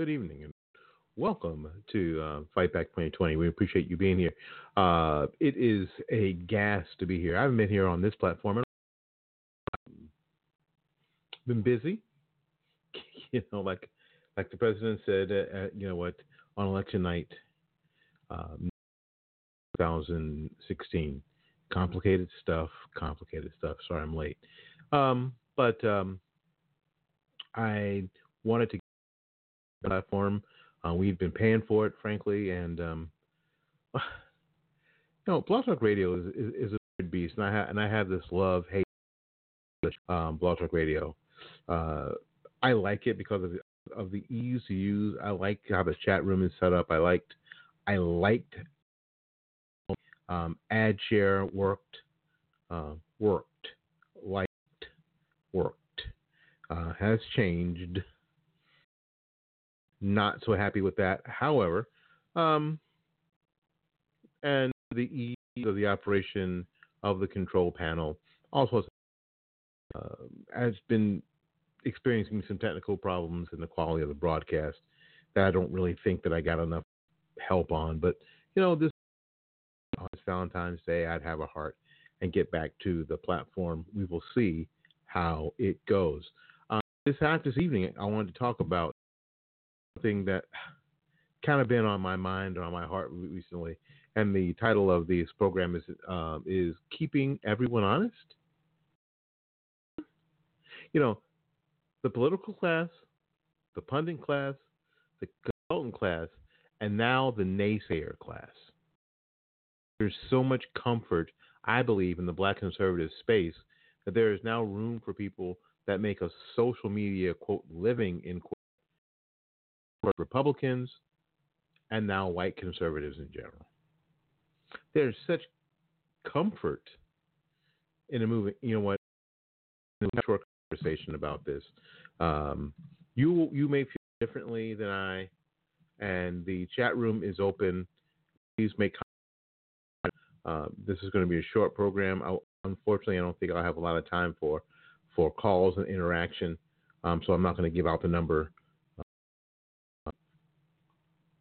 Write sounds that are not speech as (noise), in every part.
Good evening and welcome to uh, Fight Back 2020. We appreciate you being here. Uh, it is a gas to be here. I haven't been here on this platform. Been busy, (laughs) you know, like like the president said. Uh, you know what? On election night, um, 2016, complicated stuff. Complicated stuff. Sorry, I'm late. Um, but um, I wanted to platform. Uh, we've been paying for it, frankly, and um, (sighs) you know, Blog Talk Radio is, is, is a weird beast, and I ha- and I have this love hate um, Blog Talk Radio. Uh, I like it because of the, of the ease to use. I like how the chat room is set up. I liked I liked um, ad share worked uh, worked liked worked uh, has changed not so happy with that. However, um, and the ease of the operation of the control panel also uh, has been experiencing some technical problems in the quality of the broadcast that I don't really think that I got enough help on. But you know, this Valentine's Day, I'd have a heart and get back to the platform. We will see how it goes. Uh, this this evening, I wanted to talk about something that (sighs) kind of been on my mind or on my heart recently, and the title of this program is um, is keeping everyone honest. You know, the political class, the pundit class, the consultant class, and now the naysayer class. There's so much comfort, I believe, in the black conservative space that there is now room for people that make a social media quote living in quote Republicans and now white conservatives in general. There's such comfort in a movie. You know what? A short conversation about this. Um, you you may feel differently than I, and the chat room is open. Please make. Uh, this is going to be a short program. I, unfortunately, I don't think I'll have a lot of time for for calls and interaction. Um, so I'm not going to give out the number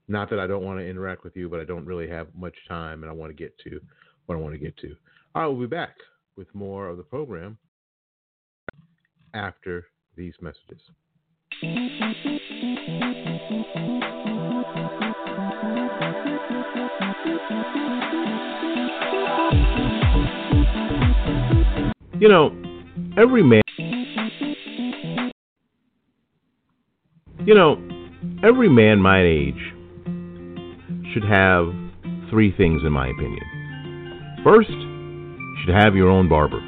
not that I don't want to interact with you, but I don't really have much time and I want to get to what I want to get to. I will be back with more of the program after these messages. You know, every man You know, every man my age should have three things, in my opinion. First, you should have your own barber.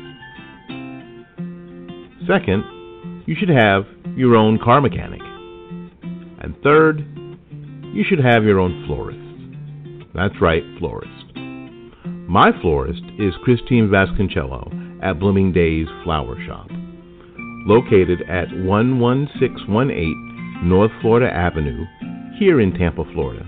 Second, you should have your own car mechanic. And third, you should have your own florist. That's right, florist. My florist is Christine Vasconcello at Blooming Days Flower Shop, located at 11618 North Florida Avenue, here in Tampa, Florida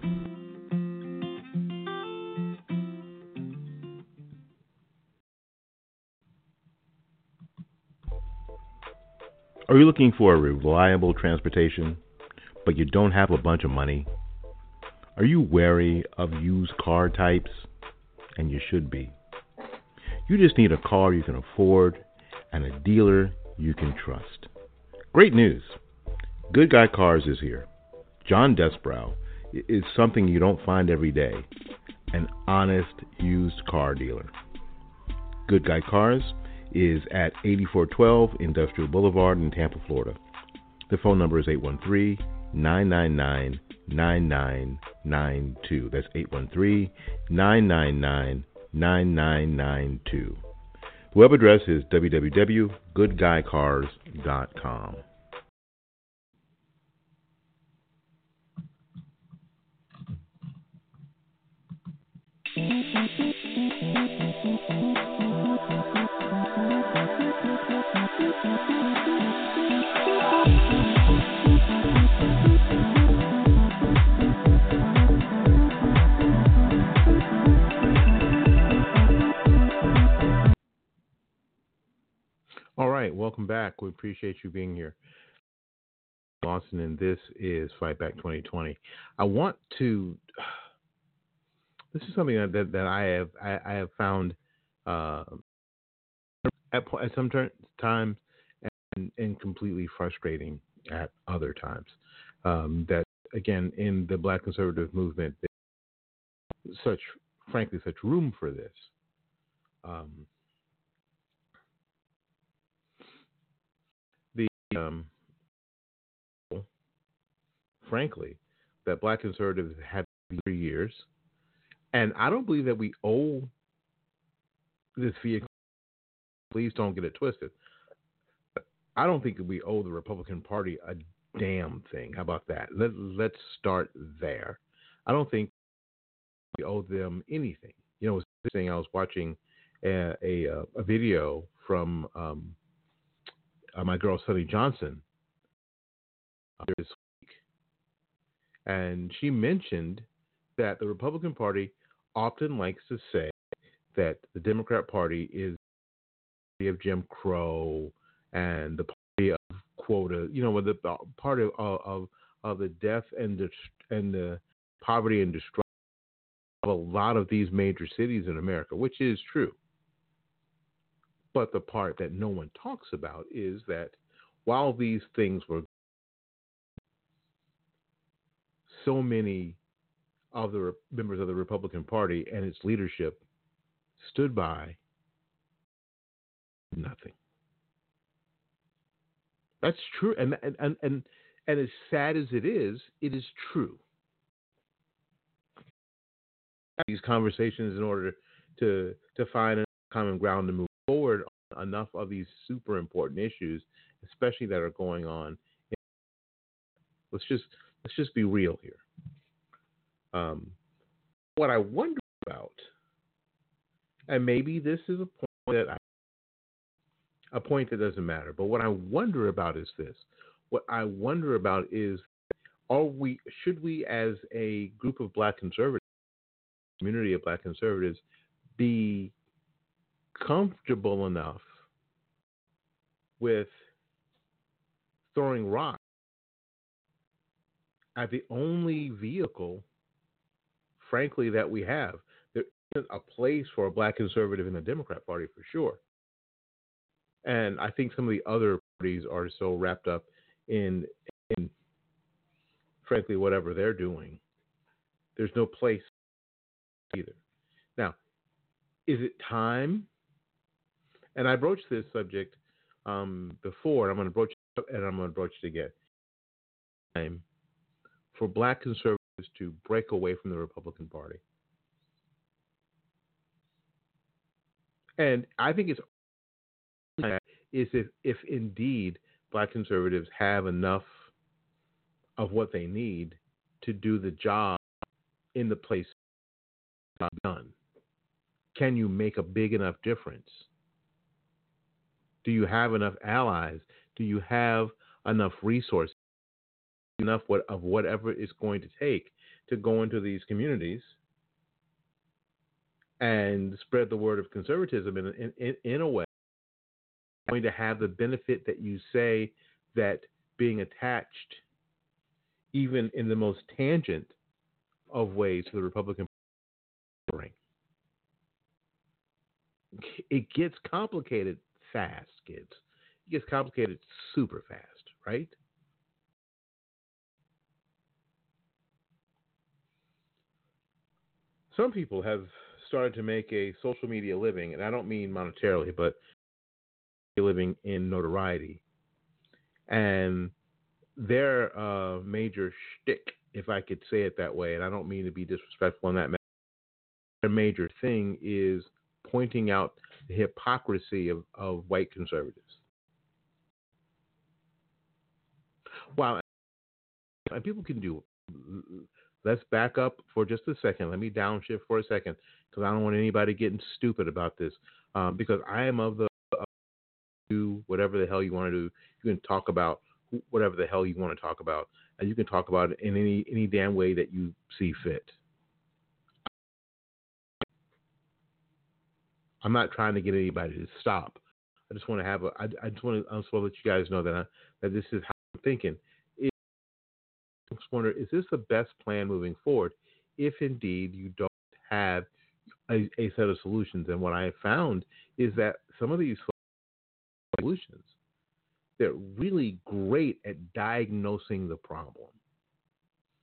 Are you looking for a reliable transportation, but you don't have a bunch of money? Are you wary of used car types? And you should be. You just need a car you can afford and a dealer you can trust. Great news! Good Guy Cars is here. John Desbrow is something you don't find every day an honest used car dealer. Good Guy Cars is at 8412 Industrial Boulevard in Tampa, Florida. The phone number is 813 999 9992. That's 813 999 9992. The web address is www.goodguycars.com. All right, welcome back. We appreciate you being here. Lawson, and this is Fight Back 2020. I want to. (sighs) This is something that that, that I have I, I have found uh, at, at some times and, and completely frustrating at other times. Um, that again in the Black conservative movement, there's such frankly such room for this. Um, um, frankly, that black conservatives have for years. And I don't believe that we owe this vehicle. Please don't get it twisted. I don't think we owe the Republican Party a damn thing. How about that? Let, let's start there. I don't think we owe them anything. You know, thing I was watching a, a, a video from um, uh, my girl Sonnie Johnson uh, this week, and she mentioned that the Republican Party often likes to say that the Democrat Party is the party of Jim Crow and the party of quota, you know, the, the party of, of of the death and the and the poverty and destruction of a lot of these major cities in America, which is true. But the part that no one talks about is that while these things were so many of the members of the Republican Party and its leadership stood by nothing. That's true, and and and and, as sad as it is, it is true. These conversations in order to to find a common ground to move forward enough of these super important issues, especially that are going on. Let's just let's just be real here. Um, what I wonder about, and maybe this is a point that I, a point that doesn't matter, but what I wonder about is this. What I wonder about is, are we should we as a group of Black conservatives, community of Black conservatives, be comfortable enough with throwing rocks at the only vehicle, frankly, that we have. There isn't a place for a black conservative in the Democrat Party for sure. And I think some of the other parties are so wrapped up in, in frankly, whatever they're doing. There's no place either. Now, is it time and I broached this subject um, before, and I'm going to broach it, and I'm going to broach it again. Time for Black conservatives to break away from the Republican Party, and I think it's is if if indeed Black conservatives have enough of what they need to do the job in the place done. Can you make a big enough difference? Do you have enough allies? Do you have enough resources? Enough what, of whatever it's going to take to go into these communities and spread the word of conservatism in, in, in a way going to have the benefit that you say that being attached, even in the most tangent of ways, to the Republican Party, it gets complicated fast, kids. It gets complicated super fast, right? Some people have started to make a social media living, and I don't mean monetarily, but living in notoriety. And their uh, major shtick, if I could say it that way, and I don't mean to be disrespectful on that, matter. their major thing is pointing out the hypocrisy of, of white conservatives. Wow, and people can do. Let's back up for just a second. Let me downshift for a second because I don't want anybody getting stupid about this. Um, because I am of the do whatever the hell you want to do. You can talk about whatever the hell you want to talk about, and you can talk about it in any any damn way that you see fit. I'm not trying to get anybody to stop. I just want to have a. I, I just want to. I just want to let you guys know that I, that this is how I'm thinking. I just wonder, is this the best plan moving forward? If indeed you don't have a, a set of solutions, and what I have found is that some of these solutions, they're really great at diagnosing the problem.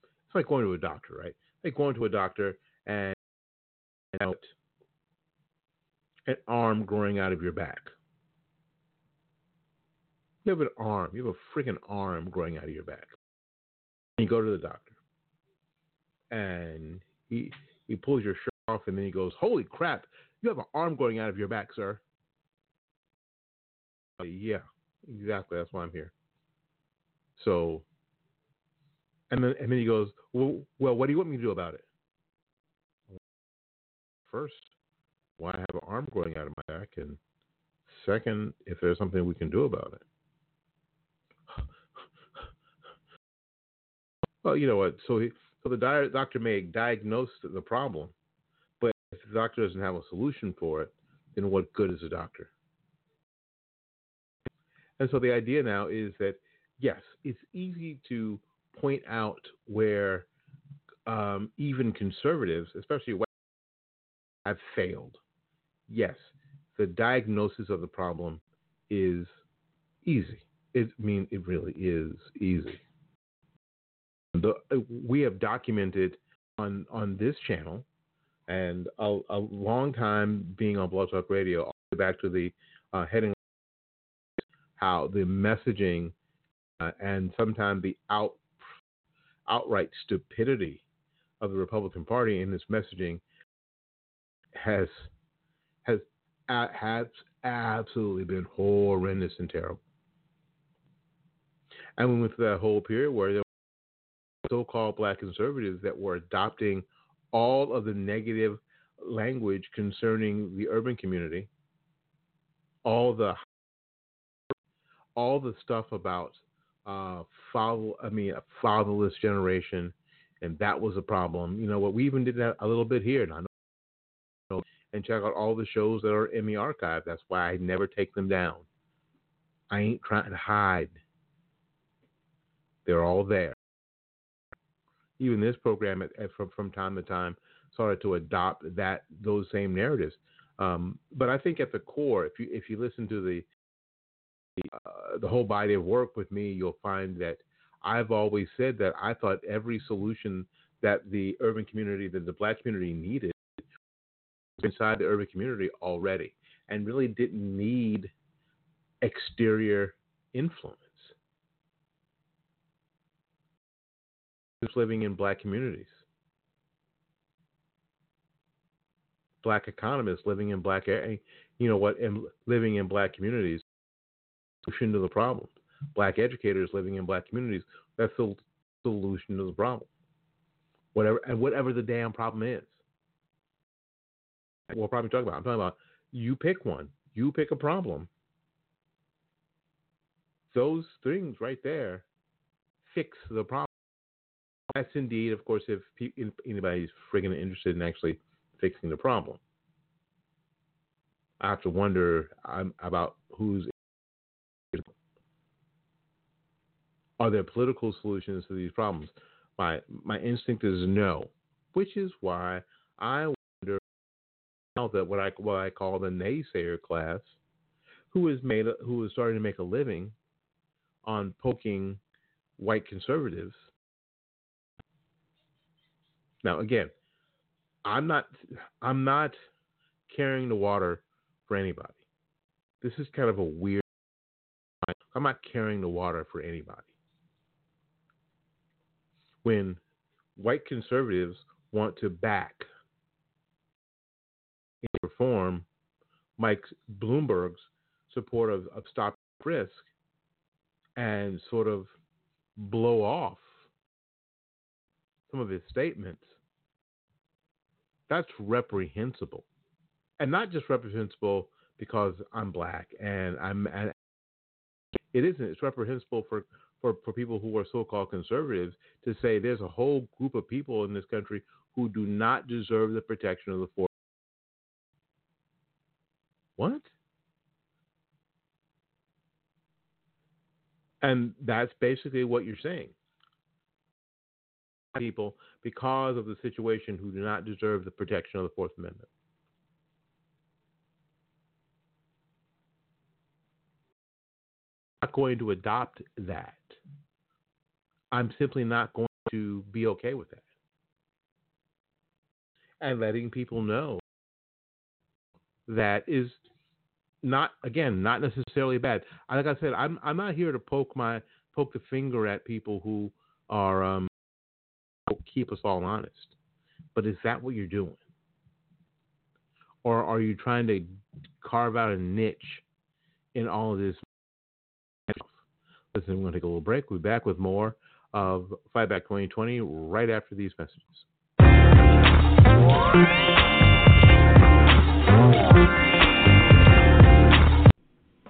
It's like going to a doctor, right? Like going to a doctor and out an arm growing out of your back. You have an arm, you have a freaking arm growing out of your back. And you go to the doctor, and he he pulls your shirt off, and then he goes, "Holy crap! You have an arm growing out of your back, sir." Uh, yeah, exactly. That's why I'm here. So, and then and then he goes, "Well, well, what do you want me to do about it?" First, why I have an arm growing out of my back, and second, if there's something we can do about it. (laughs) well, you know what? So he, so the di- doctor may diagnose the problem, but if the doctor doesn't have a solution for it, then what good is a doctor? And so the idea now is that yes, it's easy to point out where um, even conservatives, especially white, have failed yes, the diagnosis of the problem is easy. It I mean it really is easy. The, we have documented on on this channel and a, a long time being on Blog Talk Radio, all the way back to the uh, heading, how the messaging uh, and sometimes the out outright stupidity of the Republican Party in this messaging has has absolutely been horrendous and terrible. And we went through that whole period where there were so-called black conservatives that were adopting all of the negative language concerning the urban community, all the all the stuff about uh, father, I mean, a fatherless generation, and that was a problem. You know what? We even did that a little bit here, know and check out all the shows that are in the archive. That's why I never take them down. I ain't trying to hide. They're all there. Even this program, from from time to time, started to adopt that those same narratives. Um, but I think at the core, if you if you listen to the uh, the whole body of work with me, you'll find that I've always said that I thought every solution that the urban community, that the black community needed, inside the urban community already and really didn't need exterior influence. Just living in black communities. Black economists living in black, eh, you know what, and living in black communities, solution to the problem. Black educators living in black communities, that's the solution to the problem. Whatever and whatever the damn problem is we'll probably talk about. I'm talking about you pick one, you pick a problem. Those things right there fix the problem. That's indeed, of course, if anybody's friggin' interested in actually fixing the problem. I have to wonder um, about who's. Are there political solutions to these problems? My my instinct is no, which is why I that what I what I call the naysayer class, who is made who is starting to make a living on poking white conservatives. Now again, I'm not I'm not carrying the water for anybody. This is kind of a weird I'm not carrying the water for anybody when white conservatives want to back in reform Mike Bloomberg's support of, of stop frisk and sort of blow off some of his statements, that's reprehensible. And not just reprehensible because I'm black and I'm and it isn't. It's reprehensible for for, for people who are so-called conservatives to say there's a whole group of people in this country who do not deserve the protection of the. What? And that's basically what you're saying. People, because of the situation, who do not deserve the protection of the Fourth Amendment. Not going to adopt that. I'm simply not going to be okay with that. And letting people know that is not again not necessarily bad. Like I said, I'm I'm not here to poke my poke the finger at people who are um, keep us all honest. But is that what you're doing? Or are you trying to carve out a niche in all of this? Listen, we're going to take a little break. We'll be back with more of Fight Back 2020 right after these messages.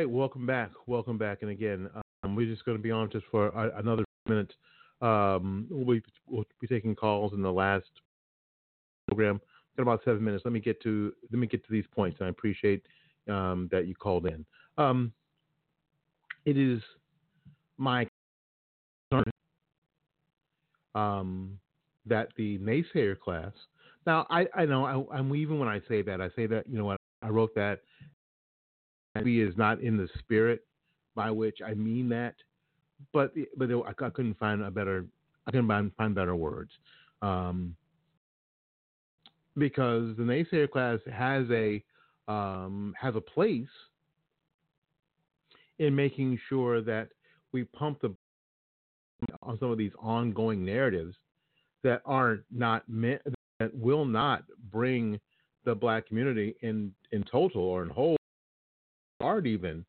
right, welcome back. Welcome back. And again, um, we're just going to be on just for another minute. Um, we'll, be, we'll be taking calls in the last program. Got about seven minutes. Let me get to let me get to these points. I appreciate um, that you called in. Um, it is my concern um, that the naysayer class. Now, I, I know, I, am even when I say that, I say that you know what I wrote that maybe is not in the spirit by which I mean that, but but I, I couldn't find a better I couldn't find, find better words. Um, because the naysayer class has a um, has a place in making sure that we pump the on some of these ongoing narratives that are not meant that will not bring the black community in in total or in whole art even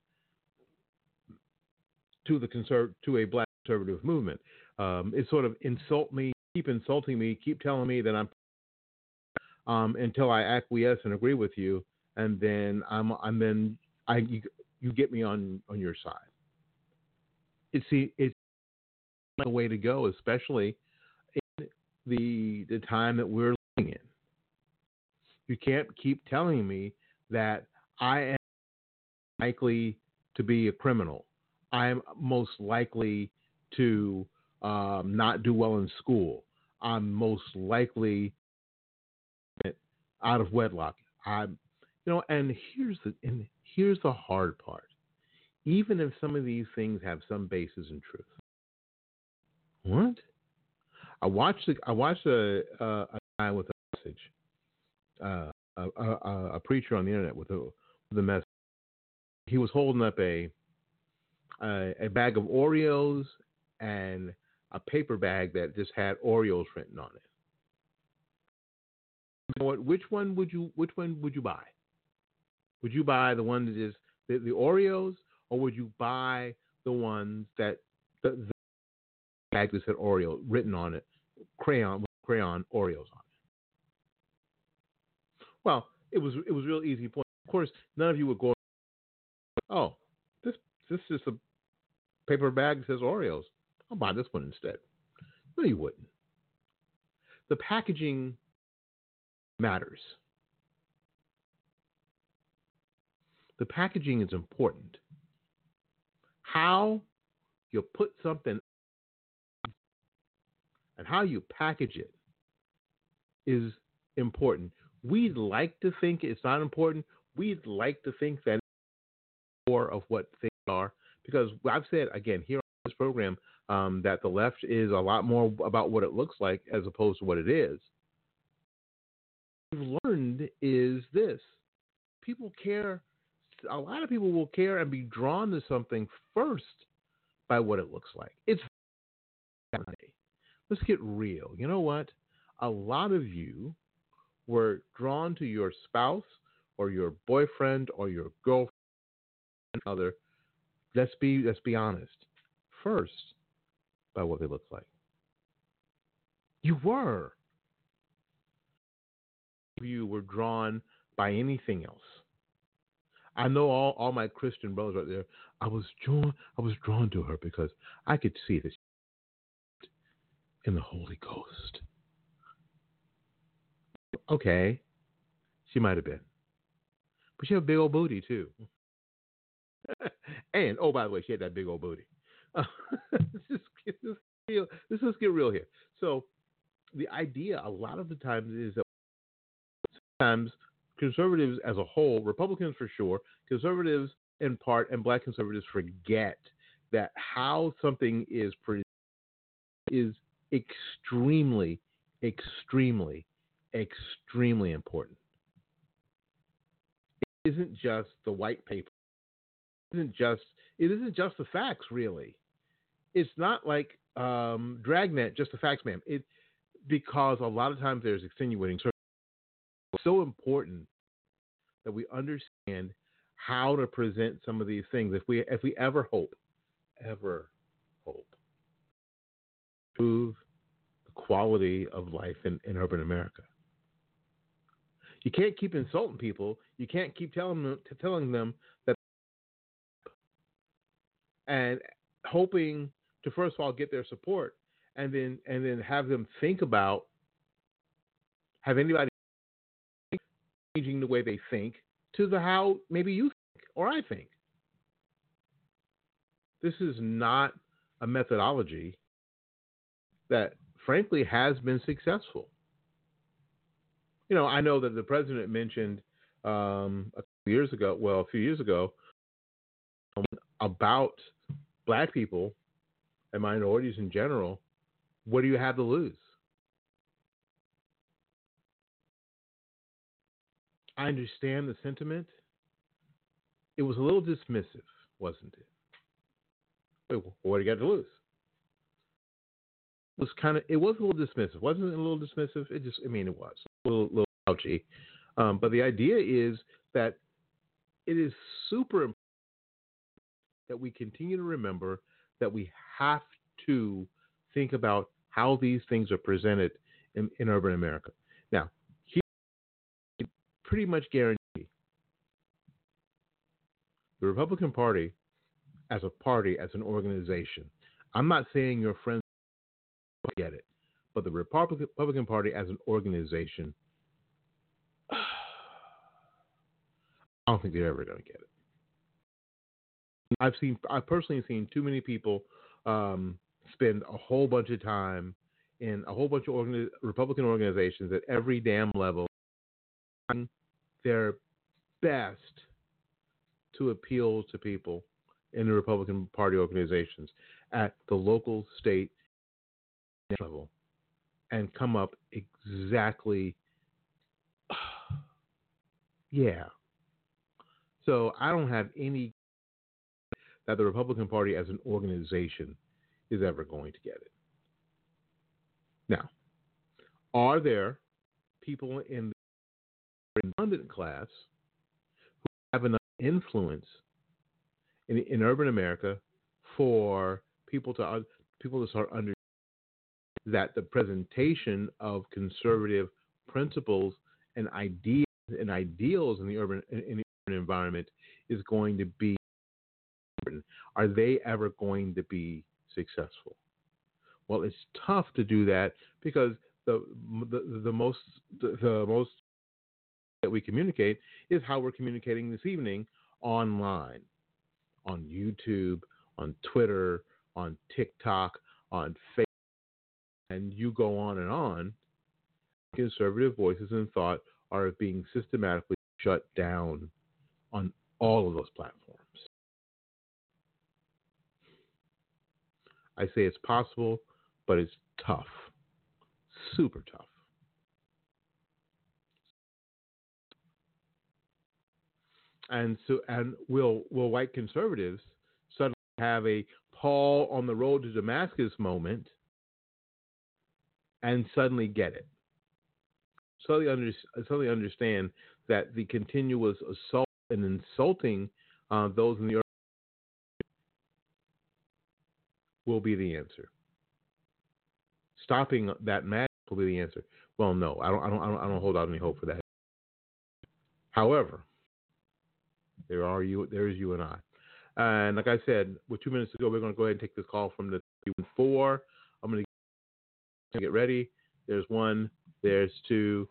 to the conserv- to a black conservative movement. Um, it sort of insult me, keep insulting me, keep telling me that I'm um, until I acquiesce and agree with you, and then I'm I'm then I you, you get me on on your side. It's the it's the way to go, especially in the the time that we're living in. You can't keep telling me that I am likely to be a criminal. I am most likely to um, not do well in school. I'm most likely out of wedlock. I'm, you know, and here's the and here's the hard part. Even if some of these things have some basis in truth, what? I watched a, I watched a, a, a guy with a message, uh, a, a, a, preacher on the internet with a with a message. He was holding up a a, bag of Oreos and a paper bag that just had Oreos written on it. You know what? Which one would you Which one would you buy? Would you buy the one that is the, the Oreos, or would you buy the ones that the, the bag that said Oreo written on it, crayon crayon Oreos on it? Well, it was it was real easy point. Of course, none of you would go. Oh, this this is a paper bag that says Oreos. I'll buy this one instead. No, you wouldn't. The packaging matters. The packaging is important. How you put something and how you package it is important. We'd like to think it's not important. We'd like to think that more of what things are because I've said again here on this program um, that the left is a lot more about what it looks like as opposed to what it is. What we've learned is this people care, a lot of people will care and be drawn to something first by what it looks like. It's let's get real. You know what? A lot of you were drawn to your spouse or your boyfriend or your girlfriend other. Let's be let's be honest. First, by what they look like. You were. You were drawn by anything else. I know all, all my Christian brothers right there. I was drawn I was drawn to her because I could see this in the Holy Ghost. Okay. She might have been. But she had a big old booty too. (laughs) and oh by the way, she had that big old booty. (laughs) Uh, let's get this real. Let's just get real here. So, the idea a lot of the times is that sometimes conservatives as a whole, Republicans for sure, conservatives in part, and black conservatives forget that how something is pre- is extremely, extremely, extremely important. It isn't just the white paper. Isn't just it isn't just the facts really it's not like um, Dragnet, just the facts, man. It because a lot of times there's extenuating circumstances. So important that we understand how to present some of these things. If we if we ever hope, ever hope, improve the quality of life in, in urban America. You can't keep insulting people. You can't keep telling them telling them and hoping to first of all get their support and then and then have them think about have anybody changing the way they think to the how maybe you think or I think. This is not a methodology that frankly, has been successful. You know, I know that the president mentioned um, a few years ago, well, a few years ago, about black people and minorities in general. What do you have to lose? I understand the sentiment. It was a little dismissive, wasn't it? What do you got to lose? It was kind of. It was a little dismissive, wasn't it? A little dismissive. It just. I mean, it was a little, little ouchy. Um, but the idea is that it is super that we continue to remember that we have to think about how these things are presented in, in urban America. Now, here, pretty much guarantee the Republican Party as a party, as an organization. I'm not saying your friends get it, but the Republican Party as an organization, (sighs) I don't think they're ever going to get it. I've seen, I've personally seen too many people um, spend a whole bunch of time in a whole bunch of organi- Republican organizations at every damn level, their best to appeal to people in the Republican Party organizations at the local, state level, and come up exactly, (sighs) yeah. So I don't have any that the Republican Party as an organization is ever going to get it. Now, are there people in the pundit class who have enough influence in, in urban America for people to people to start understanding that the presentation of conservative principles and ideas and ideals in the urban in the urban environment is going to be are they ever going to be successful? Well, it's tough to do that because the the, the most the, the most that we communicate is how we're communicating this evening online, on YouTube, on Twitter, on TikTok, on Facebook, and you go on and on. Conservative voices and thought are being systematically shut down on all of those platforms. I say it's possible, but it's tough. Super tough. And so and will will white conservatives suddenly have a Paul on the road to Damascus moment and suddenly get it? Suddenly, under, suddenly understand that the continuous assault and insulting uh, those in the will be the answer. Stopping that madness will be the answer. Well, no, I don't, I don't, I don't, I don't hold out any hope for that. However, there are you, there is you and I, and like I said, with two minutes to go, we're going to go ahead and take this call from the four. I'm going to get ready. There's one. There's two.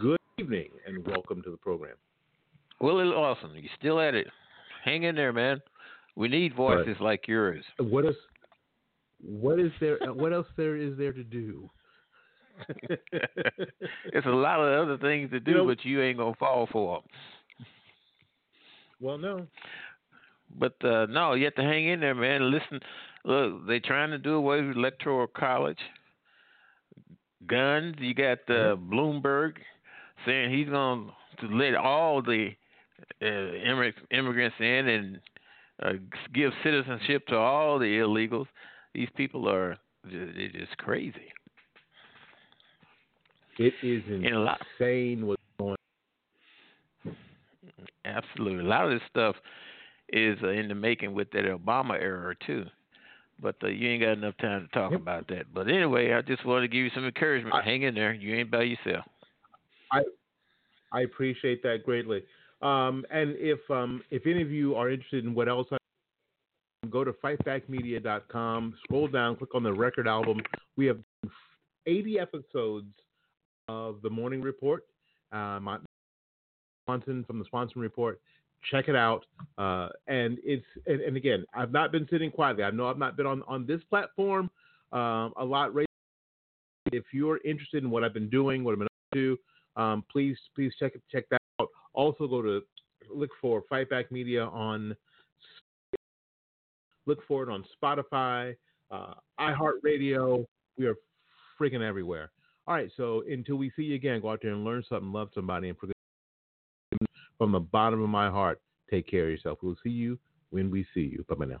Good evening and welcome to the program. Willie Lawson, you still at it? Hang in there, man. We need voices like yours. What is what is there? what else there is there to do? (laughs) it's a lot of other things to do, you know, but you ain't gonna fall for them. Well, no. But uh, no, you have to hang in there, man. Listen, look, they're trying to do away with electoral college. Guns. You got uh, Bloomberg saying he's going to let all the uh, immigrants in and uh, give citizenship to all the illegals. These people are they're just crazy. It is insane what's going. on. Absolutely, a lot of this stuff is uh, in the making with that Obama era too. But uh, you ain't got enough time to talk yep. about that. But anyway, I just wanted to give you some encouragement. I, Hang in there. You ain't by yourself. I I appreciate that greatly. Um, and if um, if any of you are interested in what else I go to fightbackmedia.com, scroll down, click on the record album. We have 80 episodes of the Morning Report, uh, from the Swanson Report. Check it out. Uh, and it's and, and, again, I've not been sitting quietly. I know I've not been on on this platform um, a lot if you're interested in what I've been doing, what I've been up to, um, please please check check that out. Also, go to look for Fight Back Media on look for it on Spotify, uh, iHeartRadio. We are freaking everywhere. All right, so until we see you again, go out there and learn something, love somebody, and from the bottom of my heart, take care of yourself. We'll see you when we see you. Bye bye now.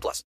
18 plus.